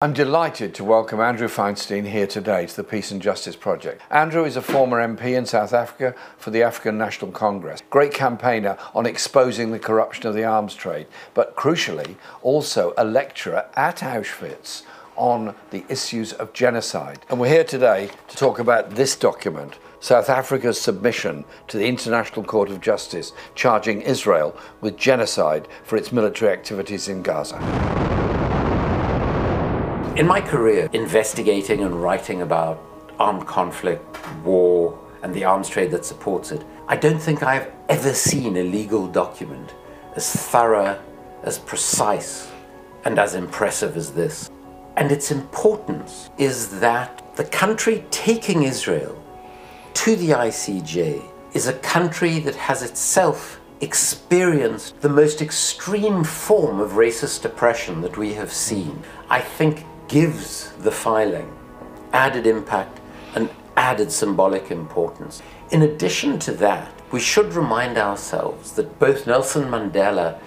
I'm delighted to welcome Andrew Feinstein here today to the Peace and Justice Project. Andrew is a former MP in South Africa for the African National Congress, great campaigner on exposing the corruption of the arms trade, but crucially, also a lecturer at Auschwitz on the issues of genocide. And we're here today to talk about this document. South Africa's submission to the International Court of Justice, charging Israel with genocide for its military activities in Gaza. In my career, investigating and writing about armed conflict, war, and the arms trade that supports it, I don't think I've ever seen a legal document as thorough, as precise, and as impressive as this. And its importance is that the country taking Israel to the ICJ is a country that has itself experienced the most extreme form of racist oppression that we have seen. I think gives the filing added impact and added symbolic importance. In addition to that, we should remind ourselves that both Nelson Mandela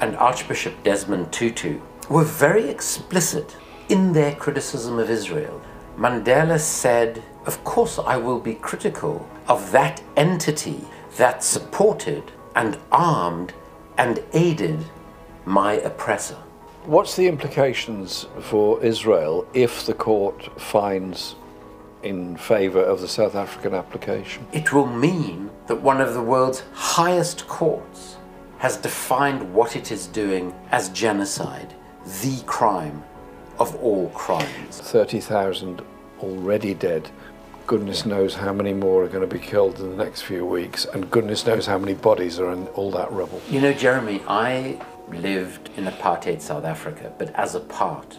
and Archbishop Desmond Tutu were very explicit in their criticism of Israel. Mandela said, Of course, I will be critical of that entity that supported and armed and aided my oppressor. What's the implications for Israel if the court finds in favour of the South African application? It will mean that one of the world's highest courts has defined what it is doing as genocide, the crime of all crimes. 30,000 already dead. Goodness knows how many more are going to be killed in the next few weeks, and goodness knows how many bodies are in all that rubble. You know, Jeremy, I lived in apartheid South Africa, but as a part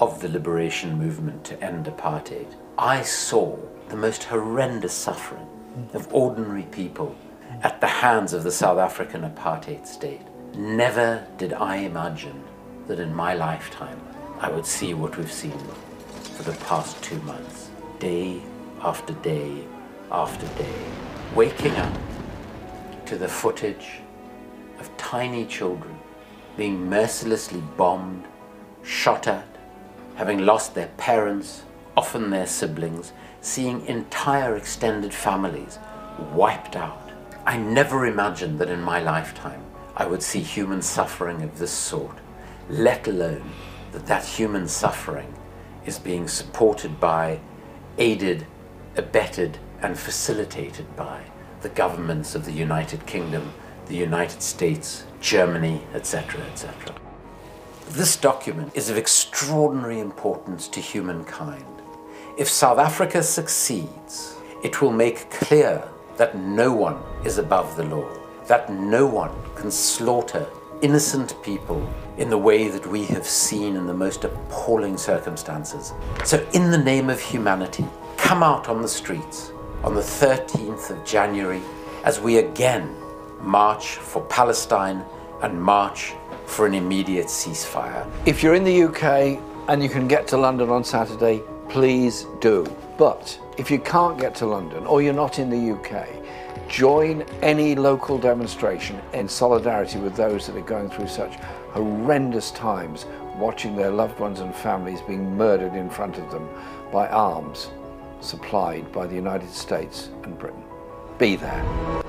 of the liberation movement to end apartheid, I saw the most horrendous suffering of ordinary people at the hands of the South African apartheid state. Never did I imagine that in my lifetime I would see what we've seen for the past two months, day after day after day, waking up to the footage of tiny children being mercilessly bombed, shot at, having lost their parents, often their siblings, seeing entire extended families wiped out. I never imagined that in my lifetime I would see human suffering of this sort, let alone that that human suffering is being supported by, aided, abetted, and facilitated by the governments of the United Kingdom, the United States, Germany, etc., etc. This document is of extraordinary importance to humankind. If South Africa succeeds, it will make clear that no one is above the law, that no one can slaughter innocent people in the way that we have seen in the most appalling circumstances. So, in the name of humanity, come out on the streets on the 13th of January as we again march for Palestine and march for an immediate ceasefire. If you're in the UK and you can get to London on Saturday, please do. But if you can't get to London or you're not in the UK, join any local demonstration in solidarity with those that are going through such horrendous times, watching their loved ones and families being murdered in front of them by arms supplied by the United States and Britain. Be there.